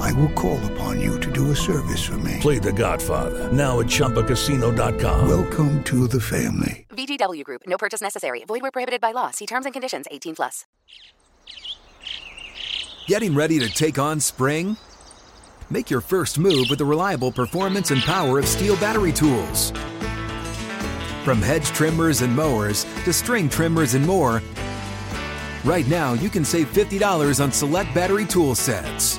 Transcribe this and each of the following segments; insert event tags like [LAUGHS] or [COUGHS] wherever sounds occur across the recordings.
I will call upon you to do a service for me. Play The Godfather now at ChumbaCasino.com. Welcome to the family. VGW Group. No purchase necessary. Void where prohibited by law. See terms and conditions. 18 plus. Getting ready to take on spring? Make your first move with the reliable performance and power of STIHL battery tools. From hedge trimmers and mowers to string trimmers and more, right now you can save $50 on select battery tool sets.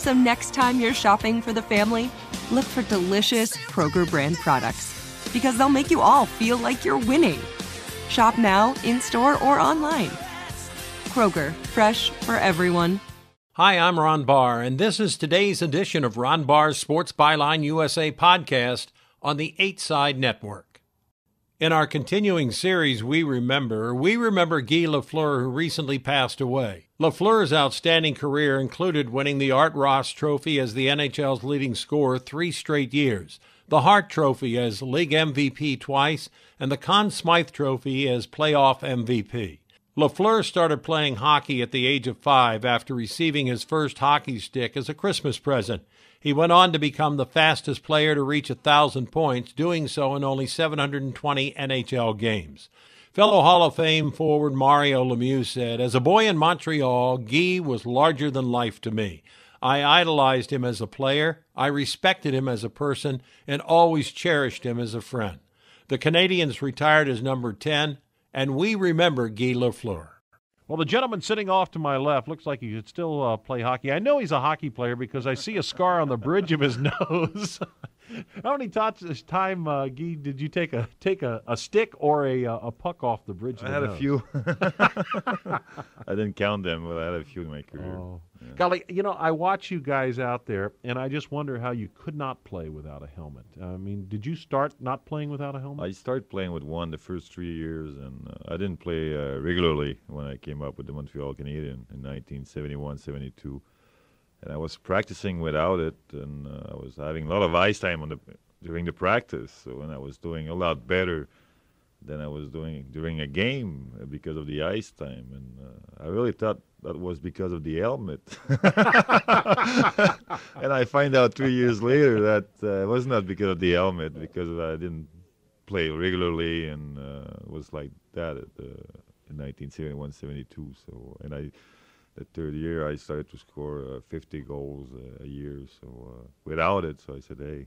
So next time you're shopping for the family, look for delicious Kroger brand products because they'll make you all feel like you're winning. Shop now, in store, or online. Kroger, fresh for everyone. Hi, I'm Ron Barr, and this is today's edition of Ron Barr's Sports Byline USA podcast on the 8 Side Network. In our continuing series, We Remember, we remember Guy Lafleur, who recently passed away. Lafleur's outstanding career included winning the Art Ross Trophy as the NHL's leading scorer three straight years, the Hart Trophy as league MVP twice, and the Conn Smythe Trophy as playoff MVP. LaFleur started playing hockey at the age of five after receiving his first hockey stick as a Christmas present. He went on to become the fastest player to reach a thousand points, doing so in only 720 NHL games. Fellow Hall of Fame forward Mario Lemieux said, As a boy in Montreal, Guy was larger than life to me. I idolized him as a player, I respected him as a person, and always cherished him as a friend. The Canadiens retired as number 10, and we remember Guy Lafleur. Well, the gentleman sitting off to my left looks like he could still uh, play hockey. I know he's a hockey player because I see a scar on the bridge of his [LAUGHS] nose. [LAUGHS] [LAUGHS] How many times this time, uh, Guy, did you take a take a, a stick or a uh, a puck off the bridge? I had a few. [LAUGHS] [LAUGHS] I didn't count them, but I had a few in my career. Oh. Yeah. Golly, you know, I watch you guys out there, and I just wonder how you could not play without a helmet. I mean, did you start not playing without a helmet? I started playing with one the first three years, and uh, I didn't play uh, regularly when I came up with the Montreal Canadiens in 1971 72 and I was practicing without it, and uh, I was having a lot of ice time on the during the practice. So and I was doing a lot better than I was doing during a game because of the ice time, and uh, I really thought that was because of the helmet. [LAUGHS] and I find out three years later that uh, it was not because of the helmet, because I didn't play regularly and uh, was like that at, in 1971, 72. So and I the third year I started to score uh, 50 goals uh, a year. So uh, without it, so I said, hey.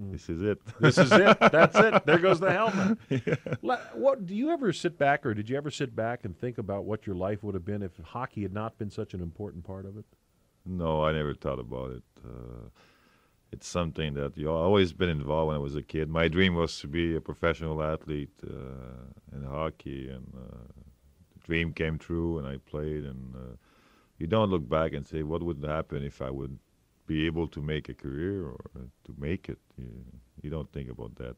Mm. This is it. this is it. That's it. There goes the helmet. [LAUGHS] yeah. What do you ever sit back, or did you ever sit back and think about what your life would have been if hockey had not been such an important part of it? No, I never thought about it. Uh, it's something that you know, always been involved when I was a kid. My dream was to be a professional athlete uh, in hockey, and uh, dream came true, and I played, and you don't look back and say, what would happen if I would be able to make a career or to make it? You, you don't think about that.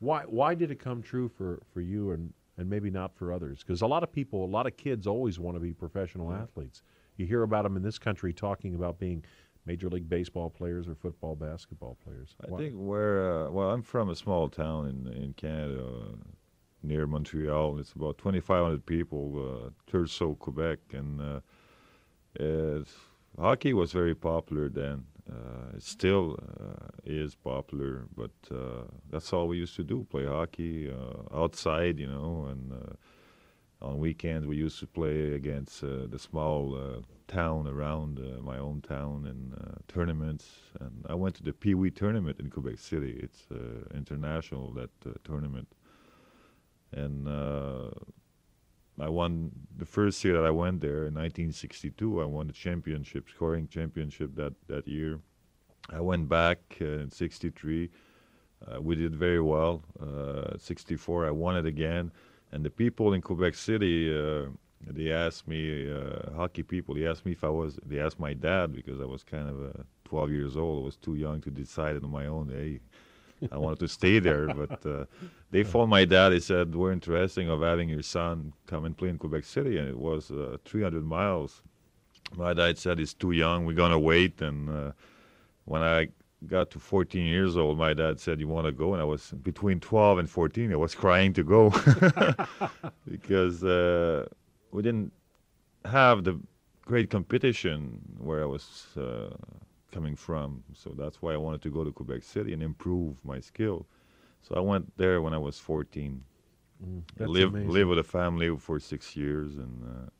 Why, why did it come true for, for you and, and maybe not for others? Because a lot of people, a lot of kids always want to be professional yeah. athletes. You hear about them in this country talking about being Major League Baseball players or football, basketball players. I think where, uh, well, I'm from a small town in, in Canada uh, near Montreal. It's about 2,500 people, uh, Quebec, and uh, hockey was very popular then. Uh, it still uh, is popular, but uh, that's all we used to do: play hockey uh, outside, you know. And on weekends, we used to play against the small town around my own town and tournaments. And I went to the Pee Wee tournament in Quebec City. It's international that tournament, and I won the first year that I went there in 1962. I won the championship, scoring championship that that year. I went back uh, in '63. Uh, we did very well. Uh, 64, I won it again. And the people in Quebec City, uh, they asked me, uh, hockey people, they asked me if I was, they asked my dad because I was kind of uh, 12 years old. I was too young to decide on my own. Hey, I wanted to stay there, but uh, they phoned my dad. They said we're interested of having your son come and play in Quebec City, and it was uh, 300 miles. My dad said he's too young. We're gonna wait. And uh, when I got to 14 years old, my dad said, "You want to go?" And I was between 12 and 14. I was crying to go [LAUGHS] because uh, we didn't have the great competition where I was uh, coming from. So that's why I wanted to go to Quebec City and improve my skill. So I went there when I was 14. Mm, that's live amazing. live with a family for six years, and uh,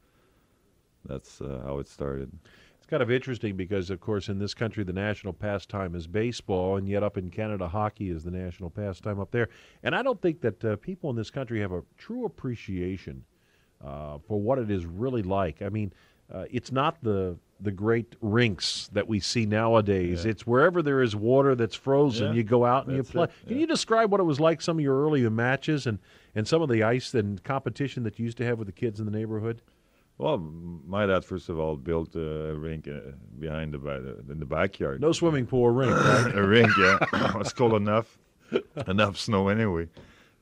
that's uh, how it started. It's kind of interesting because, of course, in this country, the national pastime is baseball, and yet up in Canada, hockey is the national pastime up there. And I don't think that uh, people in this country have a true appreciation uh, for what it is really like. I mean, uh, it's not the the great rinks that we see nowadays. It's wherever there is water that's frozen, Yeah, you go out and you play. it, Can you describe what it was like some of your earlier matches and, and some of the ice and competition that you used to have with the kids in the neighborhood? Well, my dad first of all built a rink uh, behind the in the backyard. No swimming pool or rink, right? [COUGHS] a rink, yeah. [COUGHS] it was cold enough, [COUGHS] enough snow anyway.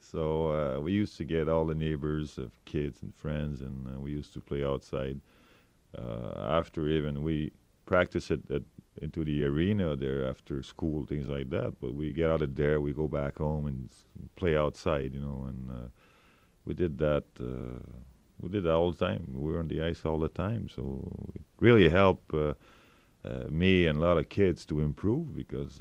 So uh, we used to get all the neighbors of kids and friends, and uh, we used to play outside. Uh, after even we practice it at, into the arena there after school, things like that. But we get out of there, we go back home and play outside, you know. And uh, we did that. Uh, we did that all the time. We were on the ice all the time, so it really helped uh, uh, me and a lot of kids to improve because.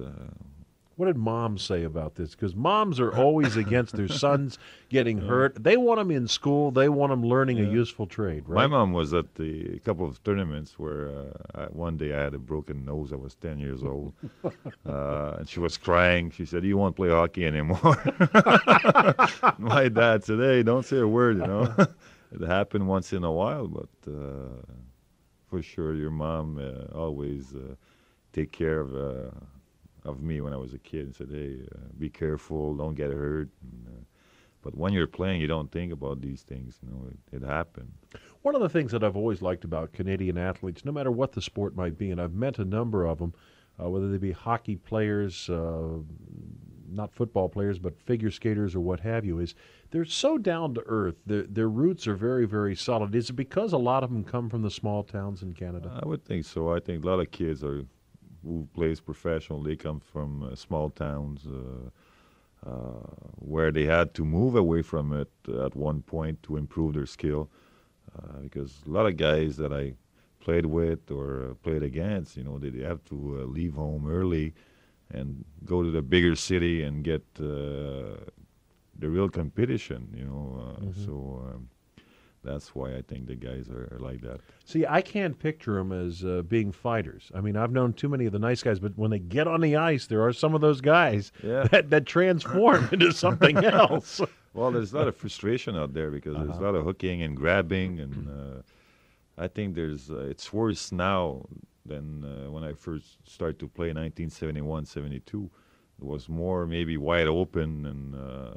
Uh, What did moms say about this? Because moms are [LAUGHS] always against their sons getting hurt. They want them in school. They want them learning a useful trade, right? My mom was at the a couple of tournaments where uh, I, one day I had a broken nose. I was 10 years old. [LAUGHS] uh, and she was crying. She said, You won't play hockey anymore. [LAUGHS] My dad said, Hey, don't say a word, you know. it happened once in a while, but uh, for sure, your mom uh, always uh, take care of. Of me when I was a kid and said, "Hey, uh, be careful, don't get hurt." And, uh, but when you're playing, you don't think about these things. You know, it, it happened. One of the things that I've always liked about Canadian athletes, no matter what the sport might be, and I've met a number of them, uh, whether they be hockey players, uh, not football players, but figure skaters or what have you, is they're so down to earth. Their, their roots are very, very solid. Is it because a lot of them come from the small towns in Canada? I would think so. I think a lot of kids are who plays professional. They come from uh, small towns uh, uh, where they had to move away from it at one point to improve their skill. Uh, because a lot of guys that I played with or uh, played against, you know, they, they have to uh, leave home early and go to the bigger city and get uh, the real competition. You know, uh, so. Um, that's why I think the guys are, are like that. See, I can't picture them as uh, being fighters. I mean, I've known too many of the nice guys, but when they get on the ice, there are some of those guys [LAUGHS] Yeah. that, that transform into [LAUGHS] something else. [LAUGHS] Well, there's a lot of frustration out there because there's a lot of hooking and grabbing, and uh, I think there's uh, it's worse now than uh, when I first started to play in 1971, 72. It was more maybe wide open and uh,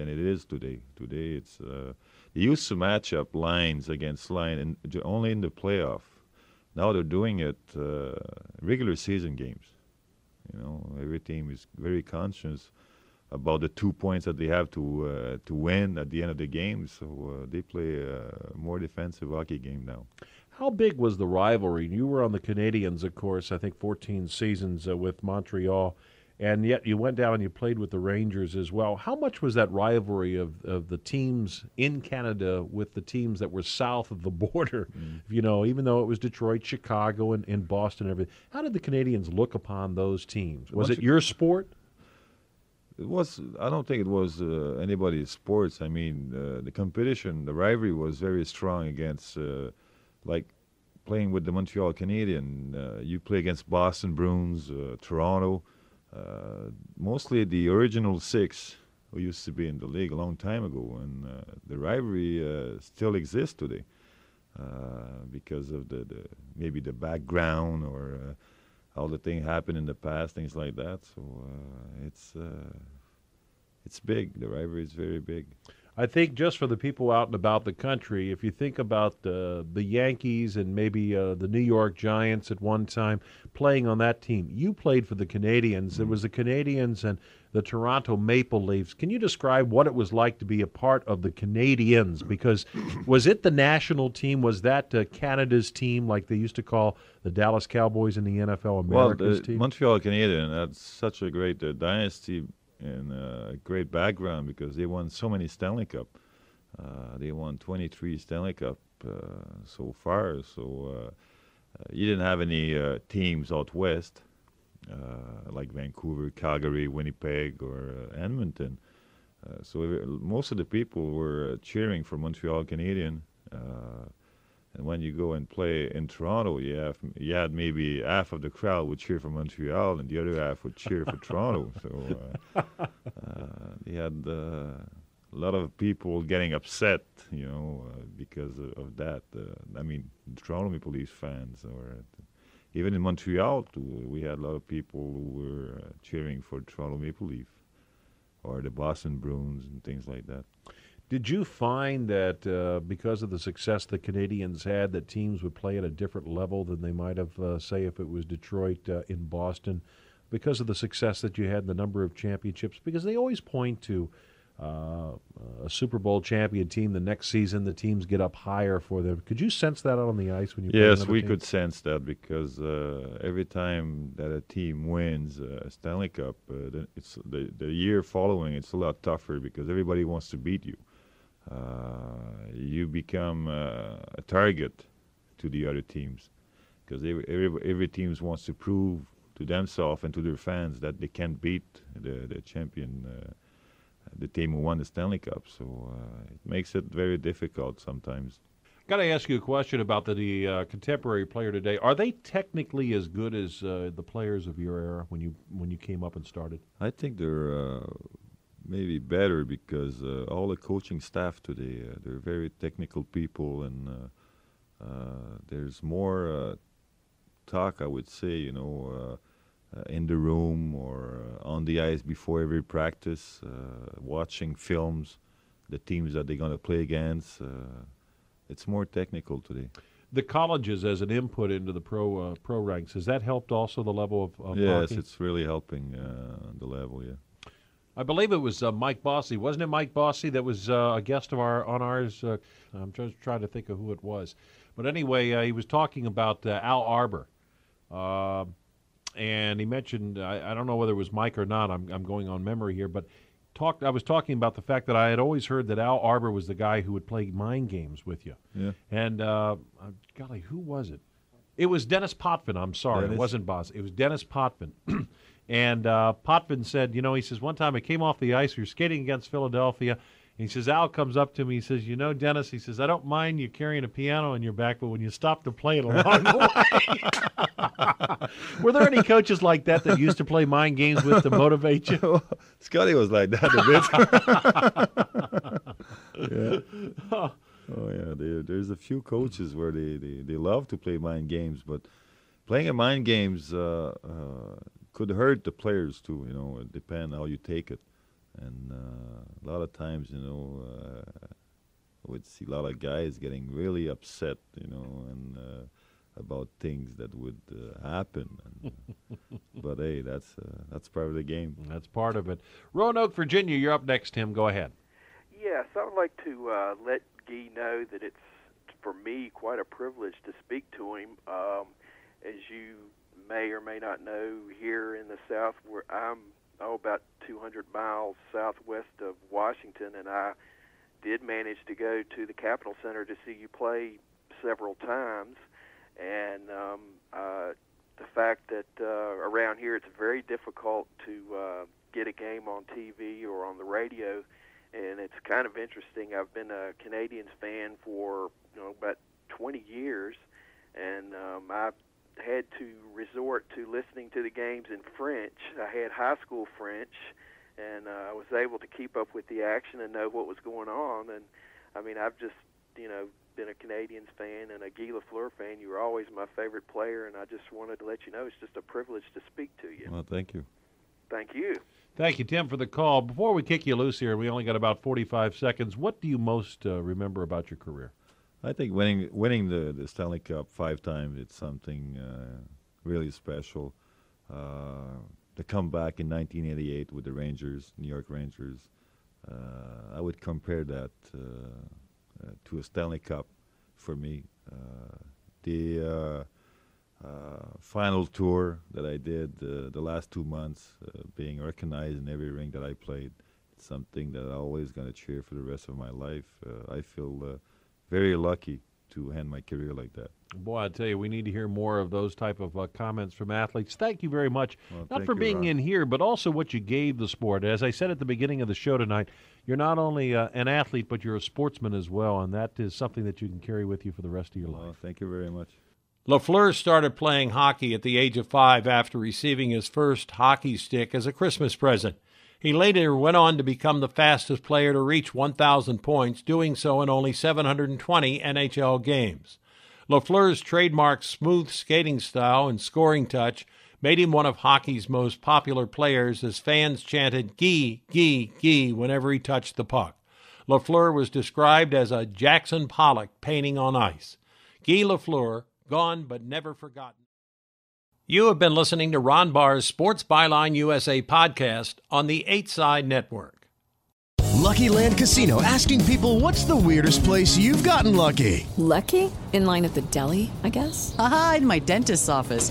than it is today. Today, it's uh, they used to match up lines against line, and only in the playoff. Now they're doing it uh, regular season games. You know, every team is very conscious about the two points that they have to uh, to win at the end of the game. So uh, they play a more defensive hockey game now. How big was the rivalry? You were on the Canadiens, of course, I think 14 seasons uh, with Montreal, and yet you went down and you played with the Rangers as well. How much was that rivalry of, of the teams in Canada with the teams that were south of the [LAUGHS] border? You know, even though it was Detroit, Chicago, and, and Boston and everything. How did the Canadians look upon those teams? Was it your sport? It was. I don't think it was uh, anybody's sports. I mean, uh, the competition, the rivalry was very strong against, uh, like, playing with the Montreal Canadiens. Uh, you play against Boston Bruins, uh, Toronto. Uh, mostly the original six who used to be in the league a long time ago, and uh, the rivalry uh, still exists today uh, because of the, the maybe the background or uh, how the thing happened in the past, things like that. So uh, it's uh, it's big. The rivalry is very big. I think just for the people out and about the country, if you think about uh, the Yankees and maybe uh, the New York Giants at one time playing on that team, you played for the Canadiens. It was the Canadiens and the Toronto Maple Leafs. Can you describe what it was like to be a part of the Canadiens? Because [COUGHS] was it the national team? Was that uh, Canada's team, like they used to call the Dallas Cowboys in the NFL America's well, the team? Montreal Canadiens had such a great uh, dynasty and a great background because they won so many Stanley Cup. Uh, they won 23 Stanley Cup uh, so far. So uh, you didn't have any uh, teams out west uh, like Vancouver, Calgary, Winnipeg, or uh, Edmonton. so most of the people were cheering for Montreal Canadien. And when you go and play in Toronto, you have you had maybe half of the crowd would cheer for Montreal, and the other half would cheer for Toronto. So uh, [LAUGHS] uh, you had uh, a lot of people getting upset, you know, uh, because of, of that. Uh, I mean, Toronto Maple Leafs fans, or even in Montreal, too, we had a lot of people who were uh, cheering for Toronto Maple Leaf, or the Boston Bruins, and things like that. Did you find that uh, because of the success the Canadiens had, that teams would play at a different level than they might have, uh, say, if it was Detroit uh, in Boston, because of the success that you had, the number of championships? Because they always point to uh, a Super Bowl champion team. The next season, the teams get up higher for them. Could you sense that out on the ice when you? Yes, we team? could sense that because uh, every time that a team wins a Stanley Cup, uh, it's the the year following. It's a lot tougher because everybody wants to beat you. Uh, you become uh, a target to the other teams because every, every, every team wants to prove to themselves and to their fans that they can beat the, the champion, uh, the team who won the Stanley Cup. So uh, it makes it very difficult sometimes. Got to ask you a question about the, the uh, contemporary player today. Are they technically as good as uh, the players of your era when you when you came up and started? I think they're maybe better because uh, all the coaching staff today uh, they're very technical people and uh, uh there's more uh, talk I would say you know uh, in the room or on the ice before every practice watching films the teams that they're going to play against it's more technical today the colleges as an input into the pro pro ranks has that helped also the level of, of yes hockey? it's really helping the level yeah I believe it was uh, Mike Bossy, wasn't it? Mike Bossy that was uh, a guest of our on ours. Uh, I'm just trying to think of who it was, but anyway, uh, he was talking about uh, Al Arbour, um, and he mentioned I, I, don't know whether it was Mike or not. I'm, I'm going on memory here, but talked. I was talking about the fact that I had always heard that Al Arbour was the guy who would play mind games with you. Yeah. And uh, golly, who was it? It was Denis Potvin. I'm sorry, Denis. it wasn't Boss. It was Denis Potvin. [CLEARS THROAT] And uh, Potvin said, you know, he says, one time I came off the ice, we were skating against Philadelphia. he says, Al comes up to me, he says, you know, Denis, he says, I don't mind you carrying a piano on your back, but when you stop to play it along the way. [LAUGHS] were there any coaches like that that used to play mind games with to motivate you? [LAUGHS] Scotty was like that a bit. [LAUGHS] yeah. Oh yeah, there, there's a few coaches where they, they, they love to play mind games, but playing a mind games uh, uh, could hurt the players too. You know, it depends how you take it. And uh, a lot of times, you know, uh, I would see a lot of guys getting really upset, you know, and uh, about things that would uh, happen. And, uh, [LAUGHS] but hey, that's uh, that's part of the game. That's part of it. Roanoke, Virginia, you're up next. Tim, go ahead. Yes, I would like to let Guy know that it's for me quite a privilege to speak to him. Um, as you may or may not know, here in the South, where I'm oh about 200 miles southwest of Washington, and I did manage to go to the Capital Centre to see you play several times, and um, uh, the fact that uh, around here it's very difficult to uh, get a game on TV or on the radio, and it's kind of interesting. I've been a Canadiens fan for you know about 20 years, and um, I had to resort to listening to the games in French. I had high school French, and uh, I was able to keep up with the action and know what was going on. And I mean, I've just you know been a Canadiens fan and a Guy Lafleur fan. You were always my favorite player, and I just wanted to let you know it's just a privilege to speak to you. Well, thank you. Thank you. Thank you, Tim, for the call. Before we kick you loose here, we only got about 45 seconds. What do you most uh, remember about your career? I think winning winning the, the Stanley Cup five times it's something uh, really special. Uh, the comeback in 1988 with the Rangers, New York Rangers, uh, I would compare that uh, uh, to a Stanley Cup for me. the uh, final tour that I did the last two months, being recognized in every ring that I played, it's something that I'm always going to cheer for the rest of my life. I feel very lucky to end my career like that. Boy, I tell you, we need to hear more of those type of uh, comments from athletes. Thank you very much, well, not for you, being Ron. in here, but also what you gave the sport. As I said at the beginning of the show tonight, you're not only uh, an athlete, but you're a sportsman as well, and that is something that you can carry with you for the rest of your well, life. Thank you very much. LaFleur started playing hockey at the age of five after receiving his first hockey stick as a Christmas present. He later went on to become the fastest player to reach 1,000 points, doing so in only 720 NHL games. LaFleur's trademark smooth skating style and scoring touch made him one of hockey's most popular players as fans chanted gee, gee, gee whenever he touched the puck. LaFleur was described as a Jackson Pollock painting on ice. Guy Lafleur, gone but never forgotten. You have been listening to Ron Barr's Sports Byline USA podcast on the 8 Side Network. Lucky Land Casino asking people what's the weirdest place you've gotten lucky? Lucky? In line at the deli, I guess? Aha, in my dentist's office.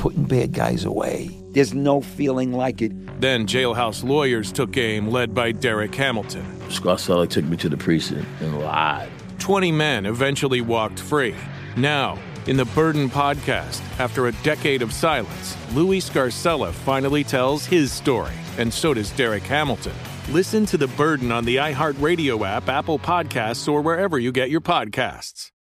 Putting bad guys away. There's no feeling like it. Then jailhouse lawyers took aim, led by Derek Hamilton. Scarcella took me to the precinct and lied. 20 men eventually walked free. Now, in the Burden podcast, after a decade of silence, Louis Scarcella finally tells his story, and so does Derek Hamilton. Listen to The Burden on the iHeartRadio app, Apple Podcasts, or wherever you get your podcasts.